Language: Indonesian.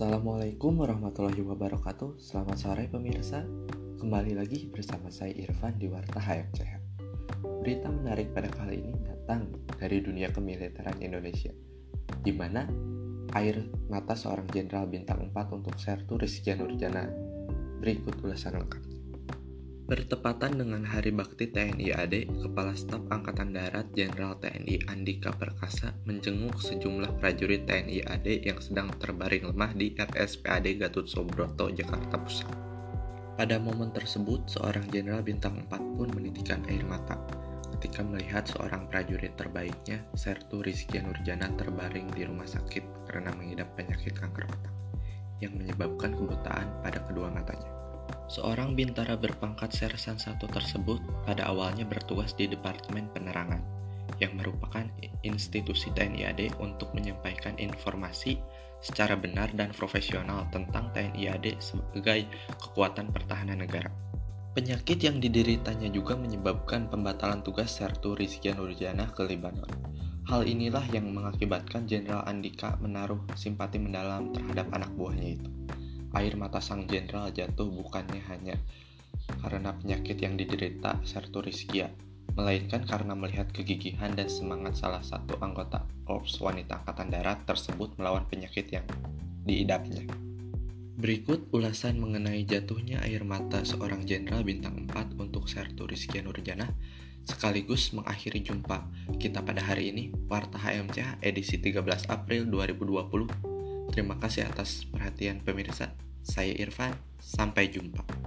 Assalamualaikum warahmatullahi wabarakatuh. Selamat sore pemirsa. Kembali lagi bersama saya Irfan di Warta HMCH Berita menarik pada kali ini datang dari dunia kemiliteran Indonesia di mana air mata seorang jenderal bintang 4 untuk Sertu Rizky Nurjana Berikut ulasan lengkapnya Bertepatan dengan Hari Bakti TNI AD, Kepala Staf Angkatan Darat Jenderal TNI Andika Perkasa menjenguk sejumlah prajurit TNI AD yang sedang terbaring lemah di RSPAD Gatot Subroto, Jakarta Pusat. Pada momen tersebut, seorang jenderal bintang 4 pun menitikan air mata ketika melihat seorang prajurit terbaiknya, Sertu Rizky Nurjana terbaring di rumah sakit karena mengidap penyakit kanker otak yang menyebabkan kebutaan pada kedua matanya. Seorang bintara berpangkat Sersan 1 tersebut pada awalnya bertugas di Departemen Penerangan, yang merupakan institusi TNI AD untuk menyampaikan informasi secara benar dan profesional tentang TNI AD sebagai kekuatan pertahanan negara. Penyakit yang dideritanya juga menyebabkan pembatalan tugas Sertu Rizky Nurjana ke Lebanon. Hal inilah yang mengakibatkan Jenderal Andika menaruh simpati mendalam terhadap anak buahnya itu air mata sang jenderal jatuh bukannya hanya karena penyakit yang diderita Sertu Rizkia, melainkan karena melihat kegigihan dan semangat salah satu anggota Korps Wanita Angkatan Darat tersebut melawan penyakit yang diidapnya. Berikut ulasan mengenai jatuhnya air mata seorang jenderal bintang 4 untuk Sertu Rizkia Nurjana sekaligus mengakhiri jumpa kita pada hari ini Warta HMCH edisi 13 April 2020 Terima kasih atas perhatian pemirsa. Saya Irfan, sampai jumpa.